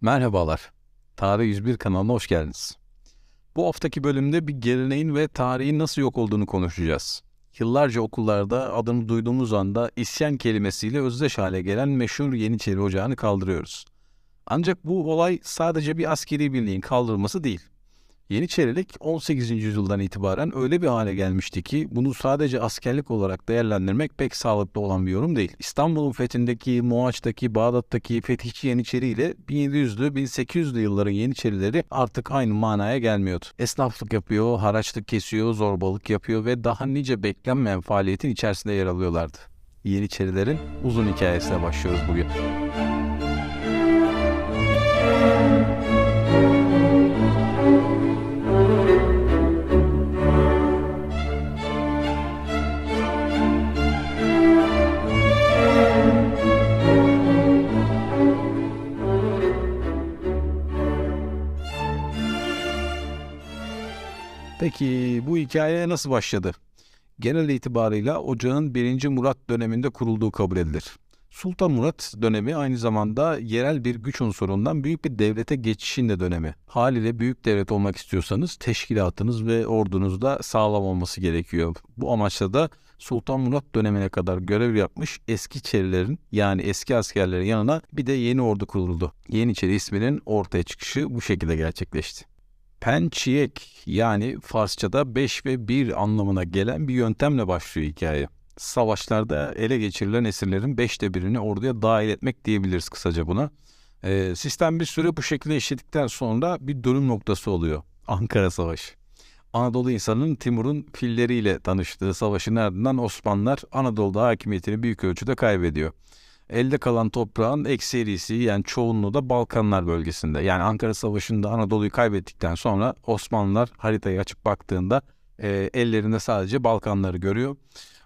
Merhabalar. Tarih 101 kanalına hoş geldiniz. Bu haftaki bölümde bir geleneğin ve tarihin nasıl yok olduğunu konuşacağız. Yıllarca okullarda adını duyduğumuz anda isyan kelimesiyle özdeş hale gelen meşhur Yeniçeri Ocağı'nı kaldırıyoruz. Ancak bu olay sadece bir askeri birliğin kaldırılması değil. Yeniçerilik 18. yüzyıldan itibaren öyle bir hale gelmişti ki bunu sadece askerlik olarak değerlendirmek pek sağlıklı olan bir yorum değil. İstanbul'un fethindeki, Moğaç'taki, Bağdat'taki fetihçi Yeniçeri ile 1700'lü 1800'lü yılların Yeniçerileri artık aynı manaya gelmiyordu. Esnaflık yapıyor, haraçlık kesiyor, zorbalık yapıyor ve daha nice beklenmeyen faaliyetin içerisinde yer alıyorlardı. Yeniçerilerin uzun hikayesine başlıyoruz bugün. Peki bu hikaye nasıl başladı? Genel itibarıyla ocağın 1. Murat döneminde kurulduğu kabul edilir. Sultan Murat dönemi aynı zamanda yerel bir güç unsurundan büyük bir devlete geçişin de dönemi. Haliyle büyük devlet olmak istiyorsanız teşkilatınız ve ordunuz da sağlam olması gerekiyor. Bu amaçla da Sultan Murat dönemine kadar görev yapmış eski çerilerin yani eski askerlerin yanına bir de yeni ordu kuruldu. Yeniçeri isminin ortaya çıkışı bu şekilde gerçekleşti. Pençiyek yani Farsçada 5 ve 1 anlamına gelen bir yöntemle başlıyor hikaye. Savaşlarda ele geçirilen esirlerin 5'te birini orduya dahil etmek diyebiliriz kısaca buna. Ee, sistem bir süre bu şekilde işledikten sonra bir dönüm noktası oluyor. Ankara Savaşı. Anadolu insanının Timur'un filleriyle tanıştığı savaşın ardından Osmanlılar Anadolu'da hakimiyetini büyük ölçüde kaybediyor elde kalan toprağın ekserisi yani çoğunluğu da Balkanlar bölgesinde. Yani Ankara Savaşı'nda Anadolu'yu kaybettikten sonra Osmanlılar haritayı açıp baktığında e, ellerinde sadece Balkanları görüyor.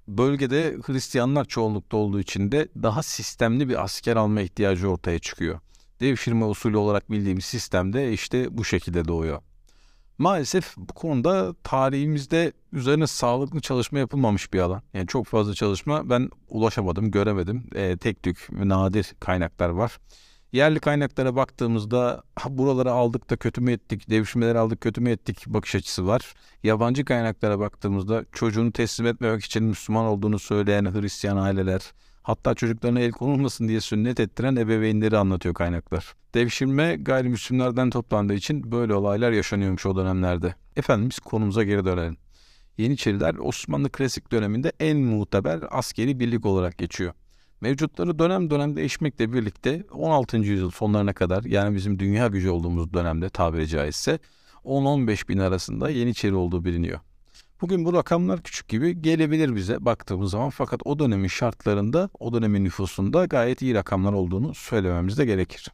Bölgede Hristiyanlar çoğunlukta olduğu için de daha sistemli bir asker alma ihtiyacı ortaya çıkıyor. Devşirme usulü olarak bildiğimiz sistemde işte bu şekilde doğuyor. Maalesef bu konuda tarihimizde üzerine sağlıklı çalışma yapılmamış bir alan. Yani çok fazla çalışma ben ulaşamadım, göremedim. E, tek tük nadir kaynaklar var. Yerli kaynaklara baktığımızda buraları aldık da kötü mü ettik, devşirmeleri aldık kötü mü ettik bakış açısı var. Yabancı kaynaklara baktığımızda çocuğunu teslim etmemek için Müslüman olduğunu söyleyen Hristiyan aileler, Hatta çocuklarına el konulmasın diye sünnet ettiren ebeveynleri anlatıyor kaynaklar. Devşirme gayrimüslimlerden toplandığı için böyle olaylar yaşanıyormuş o dönemlerde. Efendimiz konumuza geri dönelim. Yeniçeriler Osmanlı klasik döneminde en muteber askeri birlik olarak geçiyor. Mevcutları dönem dönem değişmekle birlikte 16. yüzyıl sonlarına kadar yani bizim dünya gücü olduğumuz dönemde tabiri caizse 10-15 bin arasında Yeniçeri olduğu biliniyor. Bugün bu rakamlar küçük gibi gelebilir bize baktığımız zaman fakat o dönemin şartlarında, o dönemin nüfusunda gayet iyi rakamlar olduğunu söylememiz de gerekir.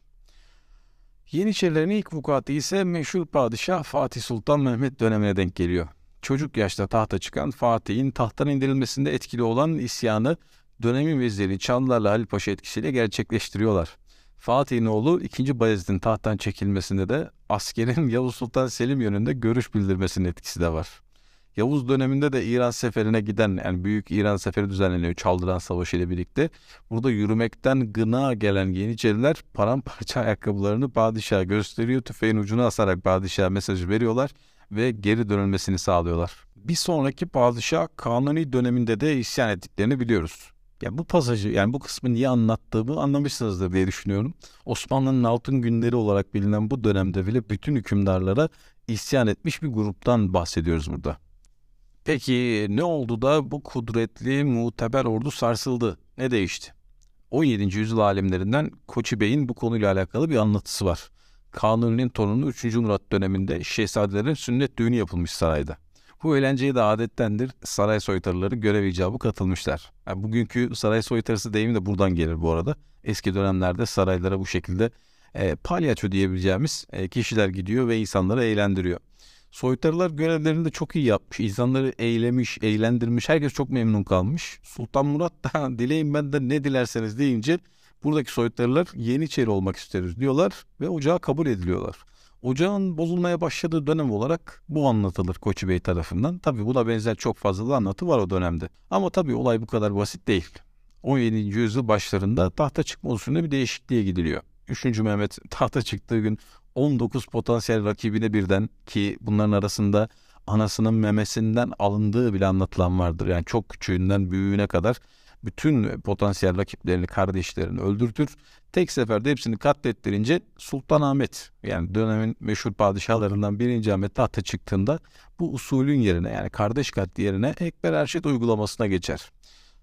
Yeniçerilerin ilk vukuatı ise meşhur padişah Fatih Sultan Mehmet dönemine denk geliyor. Çocuk yaşta tahta çıkan Fatih'in tahttan indirilmesinde etkili olan isyanı dönemin veziri Çanlılarla Ali Paşa etkisiyle gerçekleştiriyorlar. Fatih'in oğlu 2. Bayezid'in tahttan çekilmesinde de askerin Yavuz Sultan Selim yönünde görüş bildirmesinin etkisi de var. Yavuz döneminde de İran seferine giden yani büyük İran seferi düzenleniyor Çaldıran Savaşı ile birlikte. Burada yürümekten gına gelen Yeniçeriler paramparça ayakkabılarını padişaha gösteriyor. Tüfeğin ucunu asarak padişaha mesajı veriyorlar ve geri dönülmesini sağlıyorlar. Bir sonraki padişah Kanuni döneminde de isyan ettiklerini biliyoruz. Ya bu pasajı yani bu kısmı niye anlattığımı anlamışsınızdır diye düşünüyorum. Osmanlı'nın altın günleri olarak bilinen bu dönemde bile bütün hükümdarlara isyan etmiş bir gruptan bahsediyoruz burada. Peki ne oldu da bu kudretli muteber ordu sarsıldı? Ne değişti? 17. yüzyıl alimlerinden Koçi Bey'in bu konuyla alakalı bir anlatısı var. Kanuni'nin torunu 3. Murat döneminde şehzadelerin sünnet düğünü yapılmış sarayda. Bu eğlenceye de adettendir saray soytarıları görev icabı katılmışlar. Yani bugünkü saray soytarısı deyimi de buradan gelir bu arada. Eski dönemlerde saraylara bu şekilde e, palyaço diyebileceğimiz e, kişiler gidiyor ve insanları eğlendiriyor. Soytarılar görevlerini de çok iyi yapmış. İnsanları eğlemiş, eğlendirmiş. Herkes çok memnun kalmış. Sultan Murat da dileyin benden ne dilerseniz deyince buradaki soytarılar Yeniçeri olmak isteriz diyorlar ve ocağa kabul ediliyorlar. Ocağın bozulmaya başladığı dönem olarak bu anlatılır Koçi Bey tarafından. Tabi buna benzer çok fazla da anlatı var o dönemde. Ama tabi olay bu kadar basit değil. 17. yüzyıl başlarında tahta çıkma usulüne bir değişikliğe gidiliyor. 3. Mehmet tahta çıktığı gün 19 potansiyel rakibine birden ki bunların arasında anasının memesinden alındığı bile anlatılan vardır. Yani çok küçüğünden büyüğüne kadar bütün potansiyel rakiplerini, kardeşlerini öldürtür. Tek seferde hepsini katlettirince Sultan Ahmet yani dönemin meşhur padişahlarından birinci Ahmet tahta çıktığında bu usulün yerine yani kardeş katli yerine Ekber Erşit uygulamasına geçer.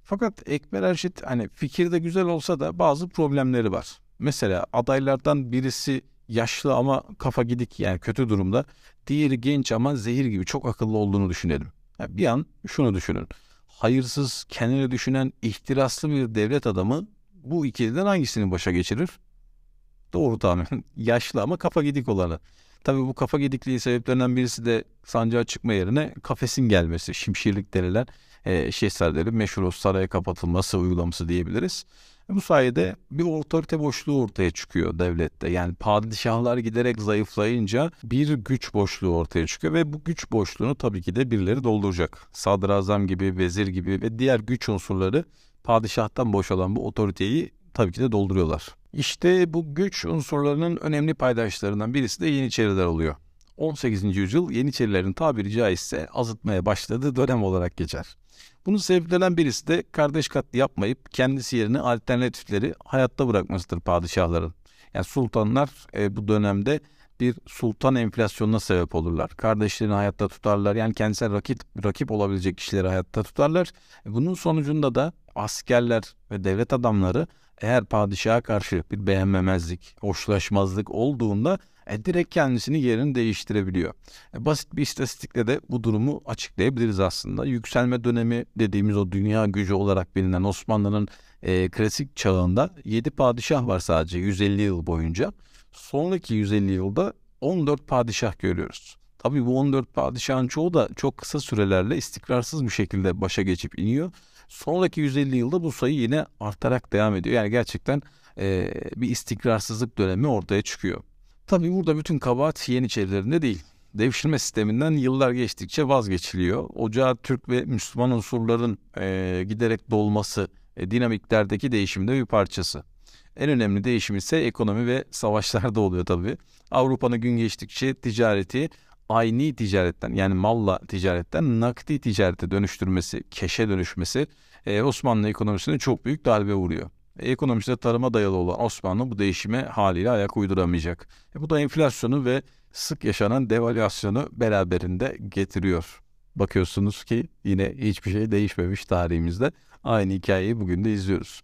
Fakat Ekber Erşit hani fikirde güzel olsa da bazı problemleri var. Mesela adaylardan birisi yaşlı ama kafa gidik yani kötü durumda. Diğeri genç ama zehir gibi çok akıllı olduğunu düşünelim. Yani bir an şunu düşünün. Hayırsız, kendini düşünen, ihtiraslı bir devlet adamı bu ikiliden hangisini başa geçirir? Doğru tahmin. Yaşlı ama kafa gidik olanı. Tabii bu kafa gidikliği sebeplerinden birisi de sancağa çıkma yerine kafesin gelmesi. Şimşirlik denilen e, şehzadelerin meşhur saraya kapatılması uygulaması diyebiliriz. Bu sayede bir otorite boşluğu ortaya çıkıyor devlette. Yani padişahlar giderek zayıflayınca bir güç boşluğu ortaya çıkıyor ve bu güç boşluğunu tabii ki de birileri dolduracak. Sadrazam gibi, vezir gibi ve diğer güç unsurları padişahtan boşalan bu otoriteyi tabii ki de dolduruyorlar. İşte bu güç unsurlarının önemli paydaşlarından birisi de Yeniçeriler oluyor. 18. yüzyıl Yeniçerilerin tabiri caizse azıtmaya başladığı dönem olarak geçer. Bunun sebeplerinden birisi de kardeş katli yapmayıp kendisi yerine alternatifleri hayatta bırakmasıdır padişahların. Yani sultanlar e, bu dönemde bir sultan enflasyonuna sebep olurlar. Kardeşlerini hayatta tutarlar. Yani kendisine rakip, rakip olabilecek kişileri hayatta tutarlar. E, bunun sonucunda da askerler ve devlet adamları eğer padişaha karşı bir beğenmemezlik, hoşlaşmazlık olduğunda e, direkt kendisini yerini değiştirebiliyor. E, basit bir istatistikle de bu durumu açıklayabiliriz aslında. Yükselme dönemi dediğimiz o dünya gücü olarak bilinen Osmanlı'nın e, klasik çağında 7 padişah var sadece 150 yıl boyunca. Sonraki 150 yılda 14 padişah görüyoruz. Tabii bu 14 padişahın çoğu da çok kısa sürelerle istikrarsız bir şekilde başa geçip iniyor. Sonraki 150 yılda bu sayı yine artarak devam ediyor. Yani gerçekten e, bir istikrarsızlık dönemi ortaya çıkıyor. Tabii burada bütün kabahat Yeniçerilerinde değil. Devşirme sisteminden yıllar geçtikçe vazgeçiliyor. Ocağa Türk ve Müslüman unsurların e, giderek dolması e, dinamiklerdeki değişimde bir parçası. En önemli değişim ise ekonomi ve savaşlarda oluyor tabii. Avrupa'nın gün geçtikçe ticareti aynı ticaretten yani malla ticaretten nakdi ticarete dönüştürmesi, keşe dönüşmesi e, Osmanlı ekonomisine çok büyük darbe vuruyor. E, ekonomisi tarıma dayalı olan Osmanlı bu değişime haliyle ayak uyduramayacak. E, bu da enflasyonu ve sık yaşanan devalüasyonu beraberinde getiriyor. Bakıyorsunuz ki yine hiçbir şey değişmemiş tarihimizde. Aynı hikayeyi bugün de izliyoruz.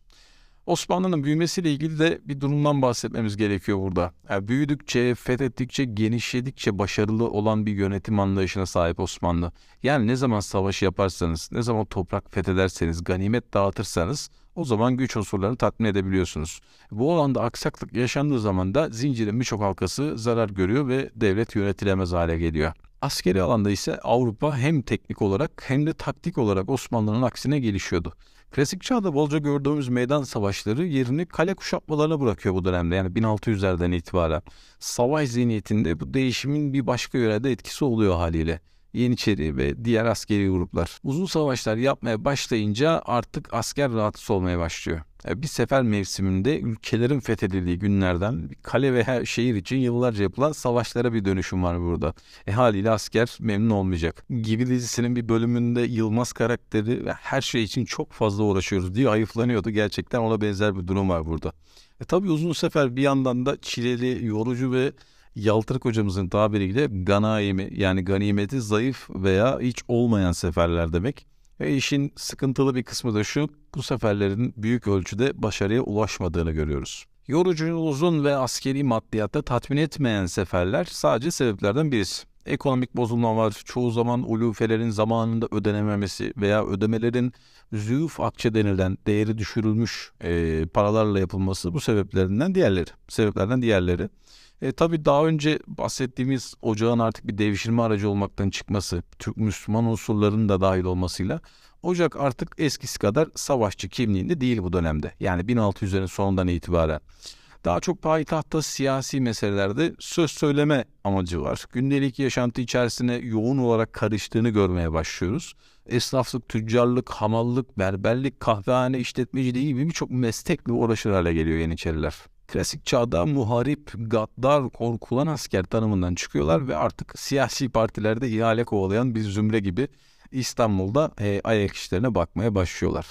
Osmanlı'nın büyümesiyle ilgili de bir durumdan bahsetmemiz gerekiyor burada. Yani büyüdükçe, fethettikçe, genişledikçe başarılı olan bir yönetim anlayışına sahip Osmanlı. Yani ne zaman savaş yaparsanız, ne zaman toprak fethederseniz, ganimet dağıtırsanız o zaman güç unsurlarını tatmin edebiliyorsunuz. Bu alanda aksaklık yaşandığı zaman da zincirin birçok halkası zarar görüyor ve devlet yönetilemez hale geliyor. Askeri alanda ise Avrupa hem teknik olarak hem de taktik olarak Osmanlı'nın aksine gelişiyordu. Klasik çağda bolca gördüğümüz meydan savaşları yerini kale kuşatmalarına bırakıyor bu dönemde yani 1600'lerden itibaren. Savaş zihniyetinde bu değişimin bir başka yörede etkisi oluyor haliyle. Yeniçeri ve diğer askeri gruplar. Uzun savaşlar yapmaya başlayınca artık asker rahatsız olmaya başlıyor. Bir sefer mevsiminde ülkelerin fethedildiği günlerden kale ve şehir için yıllarca yapılan savaşlara bir dönüşüm var burada. E haliyle asker memnun olmayacak. Gibi dizisinin bir bölümünde Yılmaz karakteri ve her şey için çok fazla uğraşıyoruz diye ayıflanıyordu. Gerçekten ona benzer bir durum var burada. E tabii uzun sefer bir yandan da çileli, yorucu ve Yaltırık hocamızın tabiriyle ganaimi yani ganimeti zayıf veya hiç olmayan seferler demek. Ve işin sıkıntılı bir kısmı da şu, bu seferlerin büyük ölçüde başarıya ulaşmadığını görüyoruz. Yorucu, uzun ve askeri maddiyatta tatmin etmeyen seferler sadece sebeplerden birisi. Ekonomik bozulma var, çoğu zaman ulufelerin zamanında ödenememesi veya ödemelerin züğüf akçe denilen değeri düşürülmüş e, paralarla yapılması bu sebeplerinden diğerleri. Sebeplerden diğerleri. E, tabii daha önce bahsettiğimiz ocağın artık bir devşirme aracı olmaktan çıkması, Türk Müslüman unsurlarının da dahil olmasıyla ocak artık eskisi kadar savaşçı kimliğinde değil bu dönemde. Yani 1600'lerin sonundan itibaren. Daha çok payitahtta siyasi meselelerde söz söyleme amacı var. Gündelik yaşantı içerisine yoğun olarak karıştığını görmeye başlıyoruz. Esnaflık, tüccarlık, hamallık, berberlik, kahvehane işletmeciliği gibi birçok meslekle uğraşır hale geliyor Yeniçeriler. Klasik çağda muharip, gaddar, korkulan asker tanımından çıkıyorlar ve artık siyasi partilerde ihale kovalayan bir zümre gibi İstanbul'da e, ayak işlerine bakmaya başlıyorlar.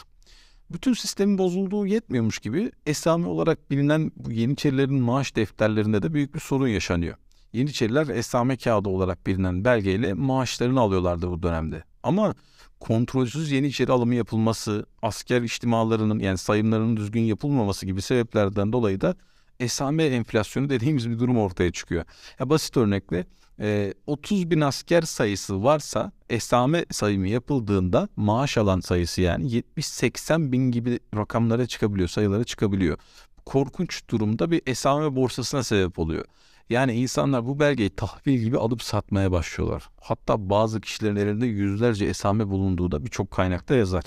Bütün sistemin bozulduğu yetmiyormuş gibi esami olarak bilinen bu Yeniçerilerin maaş defterlerinde de büyük bir sorun yaşanıyor. Yeniçeriler esame kağıdı olarak bilinen belgeyle maaşlarını alıyorlardı bu dönemde. Ama kontrolsüz Yeniçeri alımı yapılması, asker içtimalarının yani sayımlarının düzgün yapılmaması gibi sebeplerden dolayı da esame enflasyonu dediğimiz bir durum ortaya çıkıyor. Ya basit örnekle e, 30 bin asker sayısı varsa esame sayımı yapıldığında maaş alan sayısı yani 70-80 bin gibi rakamlara çıkabiliyor, sayılara çıkabiliyor. Korkunç durumda bir esame borsasına sebep oluyor. Yani insanlar bu belgeyi tahvil gibi alıp satmaya başlıyorlar. Hatta bazı kişilerin elinde yüzlerce esame bulunduğu da birçok kaynakta yazar.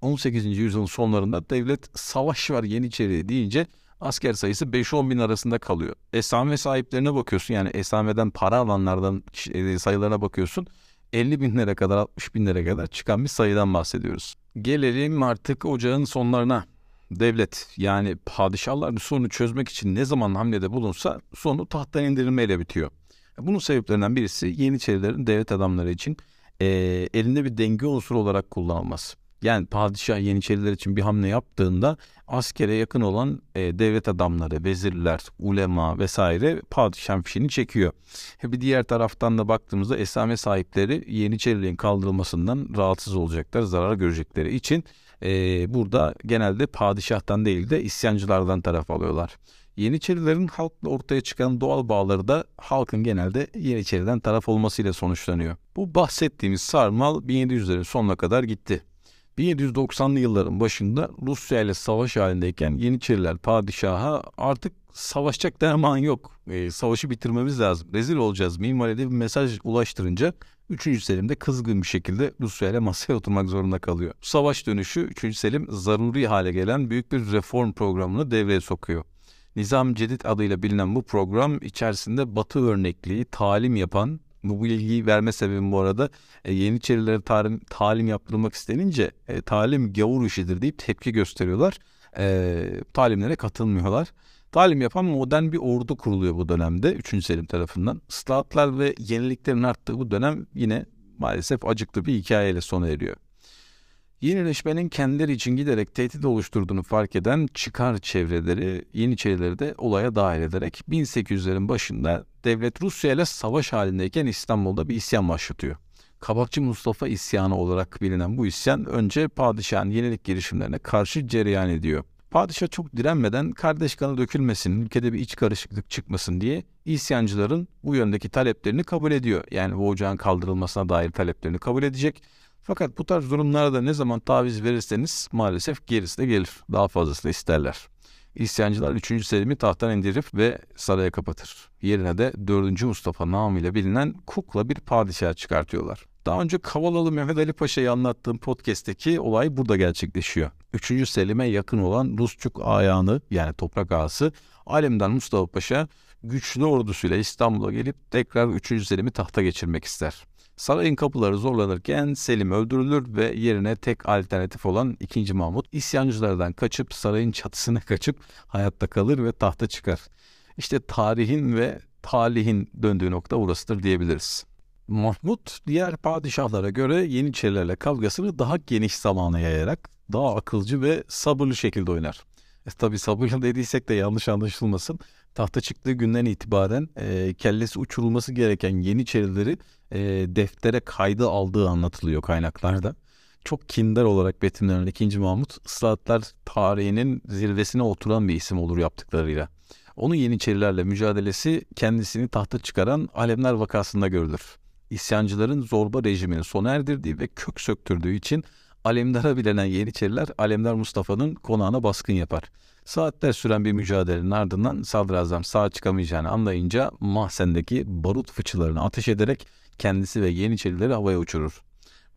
18. yüzyılın sonlarında devlet savaş var Yeniçeri deyince asker sayısı 5-10 bin arasında kalıyor. Esame sahiplerine bakıyorsun yani esameden para alanlardan e, sayılarına bakıyorsun. 50 binlere kadar 60 binlere kadar çıkan bir sayıdan bahsediyoruz. Gelelim artık ocağın sonlarına. Devlet yani padişahlar bir sorunu çözmek için ne zaman hamlede bulunsa sonu tahttan indirilmeyle bitiyor. Bunun sebeplerinden birisi Yeniçerilerin devlet adamları için e, elinde bir denge unsuru olarak kullanılması. Yani padişah Yeniçeriler için bir hamle yaptığında askere yakın olan e, devlet adamları, vezirler, ulema vesaire padişahın fişini çekiyor. Bir diğer taraftan da baktığımızda esame sahipleri Yeniçerilerin kaldırılmasından rahatsız olacaklar, zarar görecekleri için e, burada genelde padişahtan değil de isyancılardan taraf alıyorlar. Yeniçerilerin halkla ortaya çıkan doğal bağları da halkın genelde Yeniçeriden taraf olmasıyla sonuçlanıyor. Bu bahsettiğimiz sarmal 1700'lerin sonuna kadar gitti. 1790'lı yılların başında Rusya ile savaş halindeyken Yeniçeriler padişaha artık savaşacak derman yok. E, savaşı bitirmemiz lazım. Rezil olacağız. Minvalide bir mesaj ulaştırınca 3. Selim de kızgın bir şekilde Rusya ile masaya oturmak zorunda kalıyor. Savaş dönüşü 3. Selim zaruri hale gelen büyük bir reform programını devreye sokuyor. Nizam Cedid adıyla bilinen bu program içerisinde Batı örnekliği talim yapan bu bilgiyi verme sebebim bu arada e, Yeniçerilere talim, talim yaptırılmak istenince e, talim gavur işidir deyip tepki gösteriyorlar. E, talimlere katılmıyorlar. Talim yapan modern bir ordu kuruluyor bu dönemde 3. Selim tarafından. Islahatlar ve yeniliklerin arttığı bu dönem yine maalesef acıklı bir hikayeyle sona eriyor. Yenileşmenin kendileri için giderek tehdit oluşturduğunu fark eden çıkar çevreleri Yeniçerileri de olaya dahil ederek 1800'lerin başında devlet Rusya ile savaş halindeyken İstanbul'da bir isyan başlatıyor. Kabakçı Mustafa isyanı olarak bilinen bu isyan önce padişahın yenilik girişimlerine karşı cereyan ediyor. Padişah çok direnmeden kardeş kanı dökülmesin, ülkede bir iç karışıklık çıkmasın diye isyancıların bu yöndeki taleplerini kabul ediyor. Yani bu ocağın kaldırılmasına dair taleplerini kabul edecek fakat bu tarz durumlarda ne zaman taviz verirseniz maalesef gerisi de gelir. Daha fazlasını isterler. İsyancılar 3. Selim'i tahttan indirip ve saraya kapatır. Yerine de 4. Mustafa namıyla bilinen kukla bir padişah çıkartıyorlar. Daha önce Kavalalı Mehmet Ali Paşa'yı anlattığım podcast'teki olay burada gerçekleşiyor. 3. Selim'e yakın olan Rusçuk ayağını yani toprak ağası Alem'den Mustafa Paşa güçlü ordusuyla İstanbul'a gelip tekrar 3. Selim'i tahta geçirmek ister. Sarayın kapıları zorlanırken Selim öldürülür ve yerine tek alternatif olan 2. Mahmut isyancılardan kaçıp sarayın çatısına kaçıp hayatta kalır ve tahta çıkar. İşte tarihin ve talihin döndüğü nokta burasıdır diyebiliriz. Mahmut diğer padişahlara göre Yeniçerilerle kavgasını daha geniş zamana yayarak daha akılcı ve sabırlı şekilde oynar. E, tabi sabırlı dediysek de yanlış anlaşılmasın. Tahta çıktığı günden itibaren e, kellesi uçurulması gereken Yeniçerileri e, deftere kaydı aldığı anlatılıyor kaynaklarda. Çok kindar olarak betimlenen 2. Mahmut ıslahatlar tarihinin zirvesine oturan bir isim olur yaptıklarıyla. Onun Yeniçerilerle mücadelesi kendisini tahta çıkaran Alemler vakasında görülür. İsyancıların zorba rejimini sona erdirdiği ve kök söktürdüğü için Alemdar'a bilenen Yeniçeriler Alemdar Mustafa'nın konağına baskın yapar. Saatler süren bir mücadelenin ardından sadrazam sağ çıkamayacağını anlayınca mahzendeki barut fıçılarını ateş ederek kendisi ve Yeniçerileri havaya uçurur.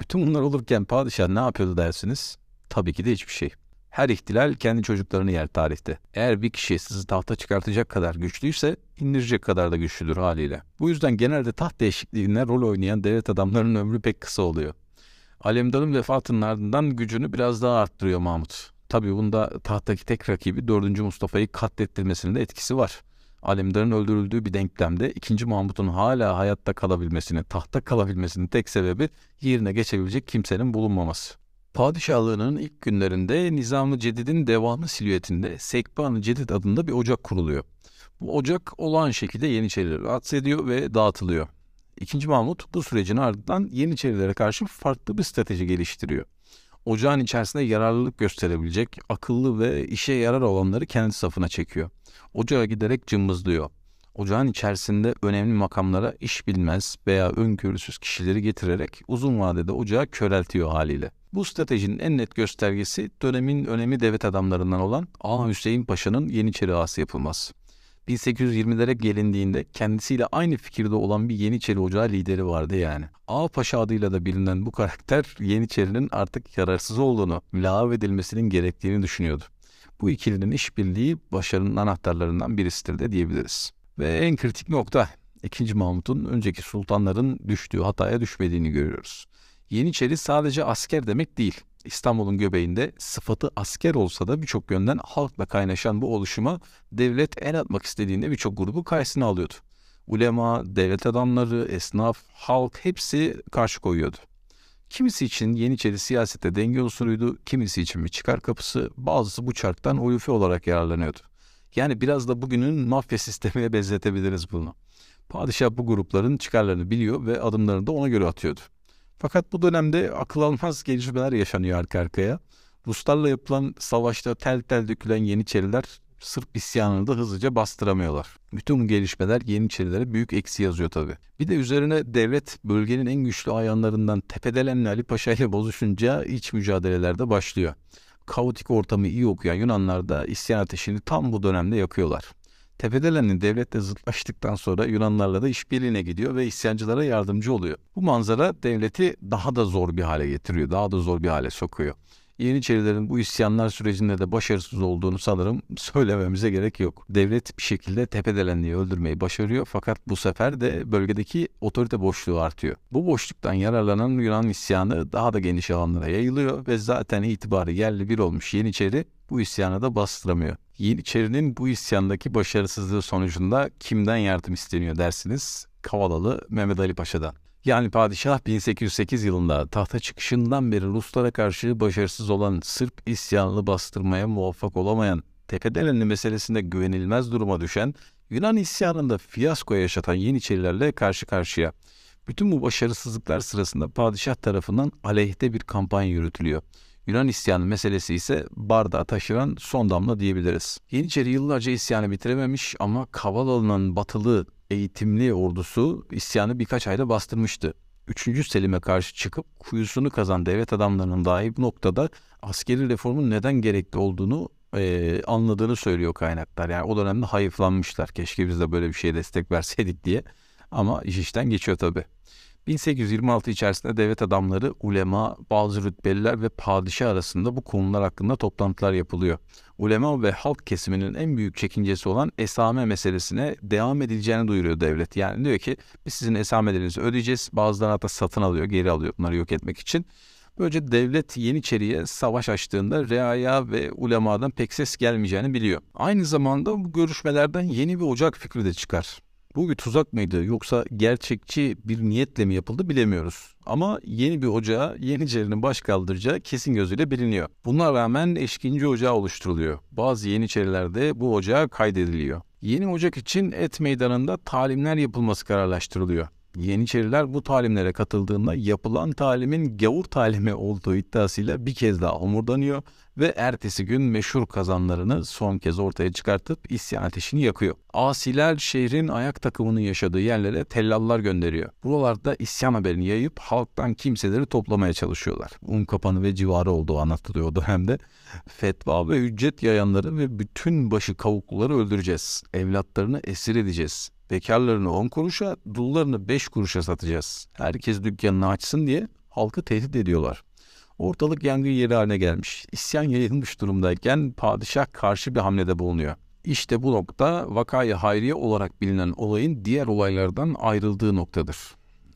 Bütün bunlar olurken padişah ne yapıyordu dersiniz? Tabii ki de hiçbir şey. Her ihtilal kendi çocuklarını yer tarihte. Eğer bir kişi sizi tahta çıkartacak kadar güçlüyse indirecek kadar da güçlüdür haliyle. Bu yüzden genelde taht değişikliğine rol oynayan devlet adamlarının ömrü pek kısa oluyor. Alemdar'ın vefatının ardından gücünü biraz daha arttırıyor Mahmut. Tabii bunda tahttaki tek rakibi 4. Mustafa'yı katlettirmesinin de etkisi var. Alemdar'ın öldürüldüğü bir denklemde 2. Mahmut'un hala hayatta kalabilmesinin, tahta kalabilmesinin tek sebebi yerine geçebilecek kimsenin bulunmaması. Padişahlığının ilk günlerinde Nizam-ı Cedid'in devamı silüetinde Sekban-ı Cedid adında bir ocak kuruluyor. Bu ocak olağan şekilde Yeniçerileri rahatsız ediyor ve dağıtılıyor. İkinci Mahmut bu sürecin ardından Yeniçerilere karşı farklı bir strateji geliştiriyor. Ocağın içerisinde yararlılık gösterebilecek, akıllı ve işe yarar olanları kendi safına çekiyor. Ocağa giderek cımbızlıyor. Ocağın içerisinde önemli makamlara iş bilmez veya öngörüsüz kişileri getirerek uzun vadede ocağı köreltiyor haliyle. Bu stratejinin en net göstergesi dönemin önemli devlet adamlarından olan Ağa Hüseyin Paşa'nın Yeniçeri ağası yapılması. 1820'lere gelindiğinde kendisiyle aynı fikirde olan bir Yeniçeri Ocağı lideri vardı yani. Ağa Paşa adıyla da bilinen bu karakter Yeniçeri'nin artık yararsız olduğunu, lağv edilmesinin gerektiğini düşünüyordu. Bu ikilinin işbirliği başarının anahtarlarından birisidir de diyebiliriz. Ve en kritik nokta 2. Mahmut'un önceki sultanların düştüğü hataya düşmediğini görüyoruz. Yeniçeri sadece asker demek değil. İstanbul'un göbeğinde sıfatı asker olsa da birçok yönden halkla kaynaşan bu oluşuma devlet el atmak istediğinde birçok grubu karşısına alıyordu. Ulema, devlet adamları, esnaf, halk hepsi karşı koyuyordu. Kimisi için Yeniçeri siyasette denge unsuruydu, kimisi için bir çıkar kapısı, bazısı bu çarktan uyufi olarak yararlanıyordu. Yani biraz da bugünün mafya sistemine benzetebiliriz bunu. Padişah bu grupların çıkarlarını biliyor ve adımlarını da ona göre atıyordu. Fakat bu dönemde akıl almaz gelişmeler yaşanıyor arka arkaya. Ruslarla yapılan savaşta tel tel dökülen Yeniçeriler Sırp isyanını da hızlıca bastıramıyorlar. Bütün bu gelişmeler Yeniçerilere büyük eksi yazıyor tabii. Bir de üzerine devlet bölgenin en güçlü ayağlarından Tepedelenli Ali Paşa ile bozuşunca iç mücadelelerde başlıyor. Kaotik ortamı iyi okuyan Yunanlar da isyan ateşini tam bu dönemde yakıyorlar. Tepedelen'in devletle zıtlaştıktan sonra Yunanlarla da işbirliğine gidiyor ve isyancılara yardımcı oluyor. Bu manzara devleti daha da zor bir hale getiriyor, daha da zor bir hale sokuyor. Yeniçerilerin bu isyanlar sürecinde de başarısız olduğunu sanırım söylememize gerek yok. Devlet bir şekilde Tepedelenli'yi öldürmeyi başarıyor fakat bu sefer de bölgedeki otorite boşluğu artıyor. Bu boşluktan yararlanan Yunan isyanı daha da geniş alanlara yayılıyor ve zaten itibarı yerli bir olmuş Yeniçeri bu isyanı da bastıramıyor. Yeniçeri'nin bu isyandaki başarısızlığı sonucunda kimden yardım isteniyor dersiniz? Kavalalı Mehmet Ali Paşa'dan. Yani padişah 1808 yılında tahta çıkışından beri Ruslara karşı başarısız olan Sırp isyanını bastırmaya muvaffak olamayan Tepedelenli meselesinde güvenilmez duruma düşen Yunan isyanında fiyasko yaşatan Yeniçerilerle karşı karşıya. Bütün bu başarısızlıklar sırasında padişah tarafından aleyhte bir kampanya yürütülüyor. Yunan isyanı meselesi ise bardağı taşıran son damla diyebiliriz. Yeniçeri yıllarca isyanı bitirememiş ama Kavalalı'nın batılı eğitimli ordusu isyanı birkaç ayda bastırmıştı. Üçüncü Selim'e karşı çıkıp kuyusunu kazan devlet adamlarının dahi bu noktada askeri reformun neden gerekli olduğunu e, anladığını söylüyor kaynaklar. Yani o dönemde hayıflanmışlar. Keşke biz de böyle bir şeye destek verseydik diye. Ama iş işten geçiyor tabii. 1826 içerisinde devlet adamları, ulema, bazı rütbeliler ve padişah arasında bu konular hakkında toplantılar yapılıyor. Ulema ve halk kesiminin en büyük çekincesi olan esame meselesine devam edileceğini duyuruyor devlet. Yani diyor ki biz sizin esamelerinizi ödeyeceğiz. Bazıları hatta satın alıyor, geri alıyor bunları yok etmek için. Böylece devlet Yeniçeri'ye savaş açtığında reaya ve ulemadan pek ses gelmeyeceğini biliyor. Aynı zamanda bu görüşmelerden yeni bir ocak fikri de çıkar. Bu bir tuzak mıydı yoksa gerçekçi bir niyetle mi yapıldı bilemiyoruz. Ama yeni bir ocağa Yeniçeri'nin baş kaldıracağı kesin gözüyle biliniyor. Buna rağmen eşkinci ocağı oluşturuluyor. Bazı Yeniçerilerde bu ocağa kaydediliyor. Yeni ocak için et meydanında talimler yapılması kararlaştırılıyor. Yeniçeriler bu talimlere katıldığında yapılan talimin gavur talimi olduğu iddiasıyla bir kez daha homurdanıyor ve ertesi gün meşhur kazanlarını son kez ortaya çıkartıp isyan ateşini yakıyor. Asiler şehrin ayak takımının yaşadığı yerlere tellallar gönderiyor. Buralarda isyan haberini yayıp halktan kimseleri toplamaya çalışıyorlar. Un kapanı ve civarı olduğu anlatılıyor o dönemde. Fetva ve ücret yayanları ve bütün başı kavukluları öldüreceğiz. Evlatlarını esir edeceğiz. Bekarlarını 10 kuruşa, dullarını 5 kuruşa satacağız. Herkes dükkanını açsın diye halkı tehdit ediyorlar. Ortalık yangın yeri haline gelmiş. İsyan yayılmış durumdayken padişah karşı bir hamlede bulunuyor. İşte bu nokta vakayı hayriye olarak bilinen olayın diğer olaylardan ayrıldığı noktadır.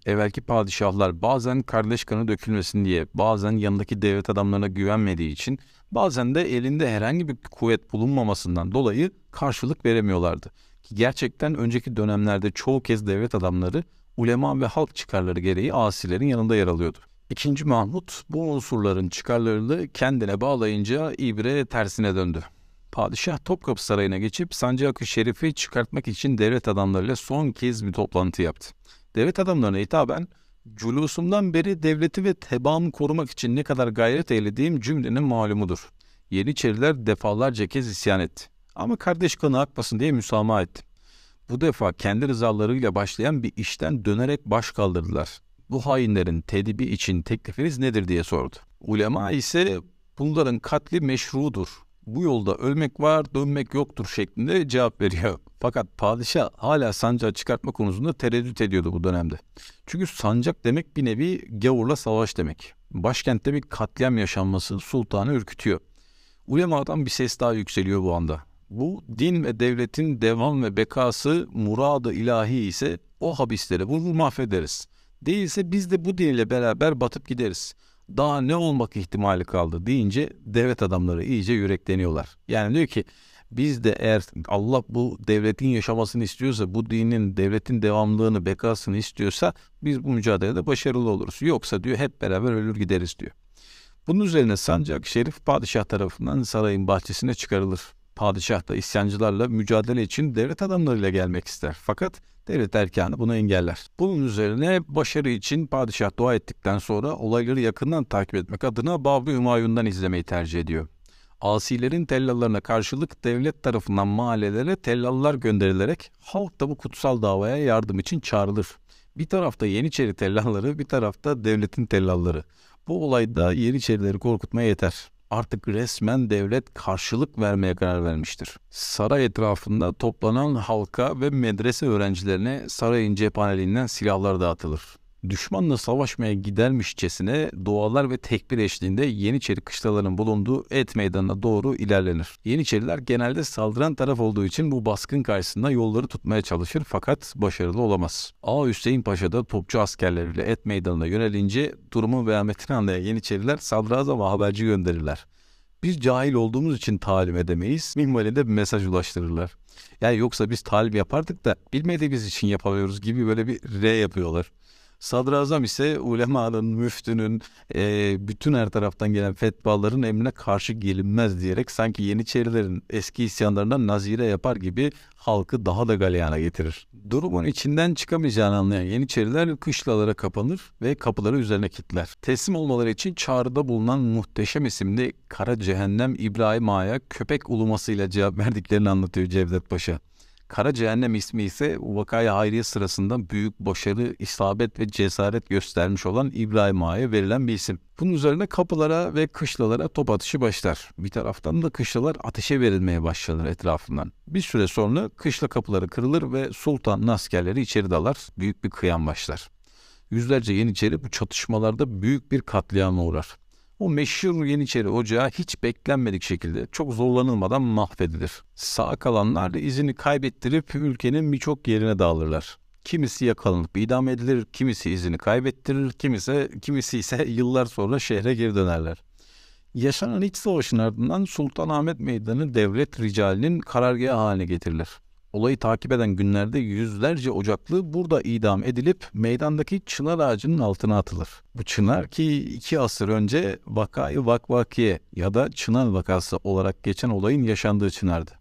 Evvelki padişahlar bazen kardeş kanı dökülmesin diye, bazen yanındaki devlet adamlarına güvenmediği için Bazen de elinde herhangi bir kuvvet bulunmamasından dolayı karşılık veremiyorlardı. Ki gerçekten önceki dönemlerde çoğu kez devlet adamları ulema ve halk çıkarları gereği asilerin yanında yer alıyordu. İkinci Mahmut bu unsurların çıkarlarını kendine bağlayınca ibre tersine döndü. Padişah Topkapı Sarayı'na geçip Sancak-ı Şerif'i çıkartmak için devlet adamlarıyla son kez bir toplantı yaptı. Devlet adamlarına hitaben Culusumdan beri devleti ve tebaamı korumak için ne kadar gayret eylediğim cümlenin malumudur. Yeniçeriler defalarca kez isyan etti. Ama kardeş kanı akmasın diye müsamaha etti. Bu defa kendi rızalarıyla başlayan bir işten dönerek baş kaldırdılar. Bu hainlerin tedibi için teklifiniz nedir diye sordu. Ulema ise bunların katli meşrudur. Bu yolda ölmek var, dönmek yoktur şeklinde cevap veriyor. Fakat padişah hala sancağı çıkartma konusunda tereddüt ediyordu bu dönemde. Çünkü sancak demek bir nevi gavurla savaş demek. Başkentte bir katliam yaşanması sultanı ürkütüyor. Ulemadan bir ses daha yükseliyor bu anda. Bu din ve devletin devam ve bekası muradı ilahi ise o habislere vurur mahvederiz. Değilse biz de bu din ile beraber batıp gideriz. Daha ne olmak ihtimali kaldı deyince devlet adamları iyice yürekleniyorlar. Yani diyor ki biz de eğer Allah bu devletin yaşamasını istiyorsa, bu dinin, devletin devamlılığını, bekasını istiyorsa biz bu mücadelede başarılı oluruz. Yoksa diyor hep beraber ölür gideriz diyor. Bunun üzerine sancak Şerif padişah tarafından sarayın bahçesine çıkarılır. Padişah da isyancılarla mücadele için devlet adamlarıyla gelmek ister. Fakat devlet erkanı bunu engeller. Bunun üzerine başarı için padişah dua ettikten sonra olayları yakından takip etmek adına Babı Hümayun'dan izlemeyi tercih ediyor. Asilerin tellallarına karşılık devlet tarafından mahallelere tellallar gönderilerek halk da bu kutsal davaya yardım için çağrılır. Bir tarafta Yeniçeri tellalları, bir tarafta devletin tellalları. Bu olayda Yeniçerileri korkutmaya yeter. Artık resmen devlet karşılık vermeye karar vermiştir. Saray etrafında toplanan halka ve medrese öğrencilerine sarayın cephaneliğinden silahlar dağıtılır düşmanla savaşmaya gidermişçesine dualar ve tekbir eşliğinde Yeniçeri kışlaların bulunduğu et meydanına doğru ilerlenir. Yeniçeriler genelde saldıran taraf olduğu için bu baskın karşısında yolları tutmaya çalışır fakat başarılı olamaz. A Hüseyin Paşa da topçu askerleriyle et meydanına yönelince durumun vehametini anlayan Yeniçeriler sadrazama haberci gönderirler. Biz cahil olduğumuz için talim edemeyiz. Minvalinde bir mesaj ulaştırırlar. Yani yoksa biz talim yapardık da bilmediğimiz için yapamıyoruz gibi böyle bir R yapıyorlar. Sadrazam ise ulemanın, müftünün, e, bütün her taraftan gelen fetvaların emrine karşı gelinmez diyerek sanki Yeniçerilerin eski isyanlarından nazire yapar gibi halkı daha da galeyana getirir. Durumun içinden çıkamayacağını anlayan Yeniçeriler kışlalara kapanır ve kapıları üzerine kilitler. Teslim olmaları için çağrıda bulunan muhteşem isimli Kara Cehennem İbrahim Ağa'ya köpek ulumasıyla cevap verdiklerini anlatıyor Cevdet Paşa. Kara Cehennem ismi ise vakaya hayriye sırasında büyük başarı, isabet ve cesaret göstermiş olan İbrahim Ağa'ya verilen bir isim. Bunun üzerine kapılara ve kışlalara top atışı başlar. Bir taraftan da kışlalar ateşe verilmeye başlanır etrafından. Bir süre sonra kışla kapıları kırılır ve sultanın askerleri içeri dalar. Büyük bir kıyam başlar. Yüzlerce Yeniçeri bu çatışmalarda büyük bir katliama uğrar. O meşhur Yeniçeri Ocağı hiç beklenmedik şekilde çok zorlanılmadan mahvedilir. Sağ kalanlar da izini kaybettirip ülkenin birçok yerine dağılırlar. Kimisi yakalanıp idam edilir, kimisi izini kaybettirir, kimisi, kimisi ise yıllar sonra şehre geri dönerler. Yaşanan iç savaşın ardından Sultanahmet Meydanı devlet ricalinin karargahı haline getirilir. Olayı takip eden günlerde yüzlerce ocaklı burada idam edilip meydandaki çınar ağacının altına atılır. Bu çınar ki iki asır önce vakayı vakvakiye ya da çınar vakası olarak geçen olayın yaşandığı çınardı.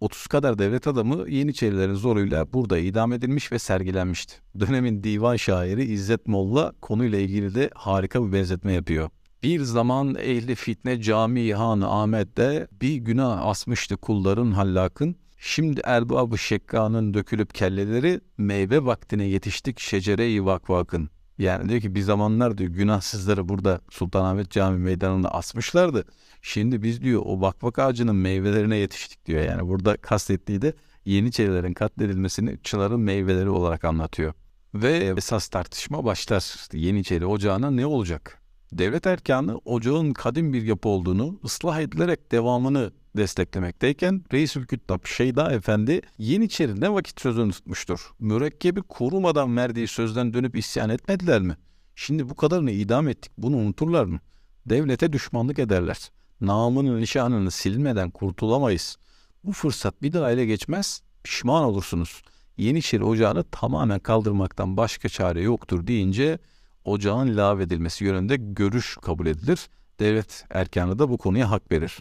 30 kadar devlet adamı Yeniçerilerin zoruyla burada idam edilmiş ve sergilenmişti. Dönemin divan şairi İzzet Molla konuyla ilgili de harika bir benzetme yapıyor. Bir zaman ehli fitne cami han Ahmet'te bir günah asmıştı kulların hallakın. Şimdi erbab-ı şekkanın dökülüp kelleleri meyve vaktine yetiştik şecere-i vakvakın. Yani diyor ki bir zamanlar diyor günahsızları burada Sultanahmet Camii meydanında asmışlardı. Şimdi biz diyor o vakvak ağacının meyvelerine yetiştik diyor. Yani burada kastettiği de Yeniçerilerin katledilmesini çınarın meyveleri olarak anlatıyor. Ve esas tartışma başlar. Yeniçeri ocağına ne olacak? Devlet erkanı ocağın kadim bir yapı olduğunu, ıslah edilerek devamını desteklemekteyken Reisül Küttab Şeyda Efendi Yeniçeri ne vakit sözünü tutmuştur. Mürekkebi korumadan verdiği sözden dönüp isyan etmediler mi? Şimdi bu kadarını idam ettik bunu unuturlar mı? Devlete düşmanlık ederler. Namının nişanını silmeden kurtulamayız. Bu fırsat bir daha ele geçmez, pişman olursunuz. Yeniçeri Ocağı'nı tamamen kaldırmaktan başka çare yoktur deyince ocağın lağvedilmesi yönünde görüş kabul edilir. Devlet erkanı da bu konuya hak verir.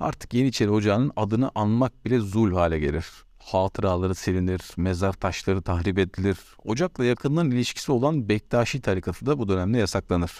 Artık Yeniçeri Ocağı'nın adını anmak bile zul hale gelir. Hatıraları silinir, mezar taşları tahrip edilir. Ocak'la yakından ilişkisi olan Bektaşi tarikatı da bu dönemde yasaklanır.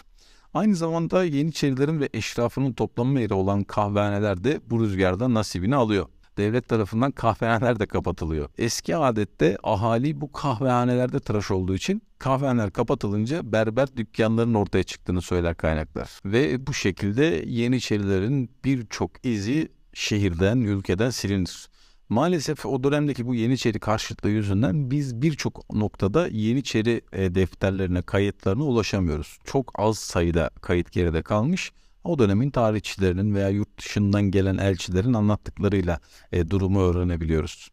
Aynı zamanda Yeniçerilerin ve eşrafının toplanma yeri olan kahvehaneler de bu rüzgarda nasibini alıyor. Devlet tarafından kahvehaneler de kapatılıyor. Eski adette ahali bu kahvehanelerde tıraş olduğu için kahvehaneler kapatılınca berber dükkanlarının ortaya çıktığını söyler kaynaklar. Ve bu şekilde Yeniçerilerin birçok izi şehirden, ülkeden silinir. Maalesef o dönemdeki bu Yeniçeri karşıtlığı yüzünden biz birçok noktada Yeniçeri e, defterlerine, kayıtlarına ulaşamıyoruz. Çok az sayıda kayıt geride kalmış. O dönemin tarihçilerinin veya yurt dışından gelen elçilerin anlattıklarıyla e, durumu öğrenebiliyoruz.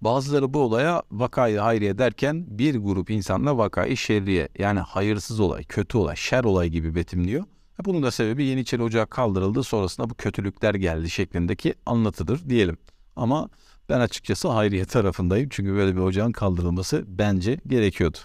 Bazıları bu olaya vakayı hayriye derken bir grup insanla vakayı şerriye yani hayırsız olay, kötü olay, şer olay gibi betimliyor. Bunun da sebebi Yeniçeri Ocağı kaldırıldı sonrasında bu kötülükler geldi şeklindeki anlatıdır diyelim. Ama ben açıkçası hayriye tarafındayım çünkü böyle bir ocağın kaldırılması bence gerekiyordu.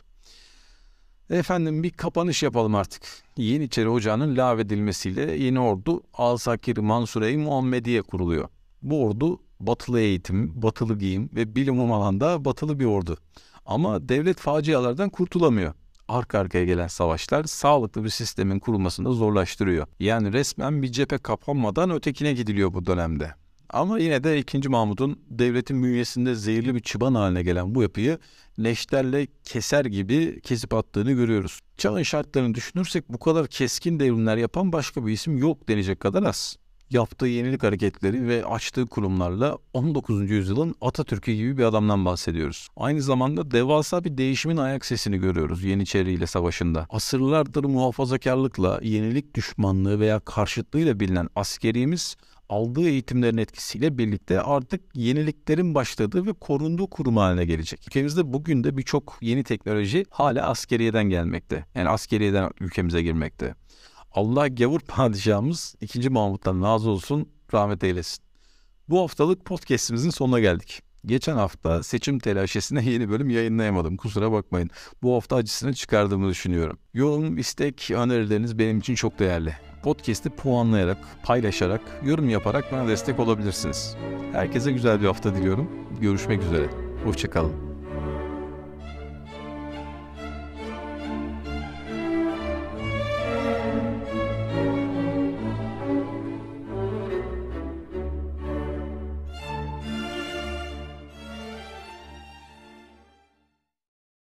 Efendim bir kapanış yapalım artık. Yeniçeri Ocağı'nın lağvedilmesiyle yeni ordu Alsakir Mansure-i Muhammediye kuruluyor. Bu ordu batılı eğitim, batılı giyim ve bilim alanda batılı bir ordu. Ama devlet facialardan kurtulamıyor. Arka arkaya gelen savaşlar sağlıklı bir sistemin kurulmasını zorlaştırıyor. Yani resmen bir cephe kapanmadan ötekine gidiliyor bu dönemde. Ama yine de 2. Mahmut'un devletin bünyesinde zehirli bir çıban haline gelen bu yapıyı neşterle keser gibi kesip attığını görüyoruz. Çağın şartlarını düşünürsek bu kadar keskin devrimler yapan başka bir isim yok denecek kadar az. Yaptığı yenilik hareketleri ve açtığı kurumlarla 19. yüzyılın Atatürk'ü gibi bir adamdan bahsediyoruz. Aynı zamanda devasa bir değişimin ayak sesini görüyoruz Yeniçeri ile savaşında. Asırlardır muhafazakarlıkla, yenilik düşmanlığı veya karşıtlığıyla bilinen askerimiz aldığı eğitimlerin etkisiyle birlikte artık yeniliklerin başladığı ve korunduğu kurum haline gelecek. Ülkemizde bugün de birçok yeni teknoloji hala askeriyeden gelmekte. Yani askeriyeden ülkemize girmekte. Allah gavur padişahımız 2. Mahmut'tan razı olsun, rahmet eylesin. Bu haftalık podcast'imizin sonuna geldik. Geçen hafta seçim telaşesine yeni bölüm yayınlayamadım. Kusura bakmayın. Bu hafta acısını çıkardığımı düşünüyorum. Yorum, istek, önerileriniz benim için çok değerli. Podcast'i puanlayarak, paylaşarak, yorum yaparak bana destek olabilirsiniz. Herkese güzel bir hafta diliyorum. Görüşmek üzere. Hoşçakalın.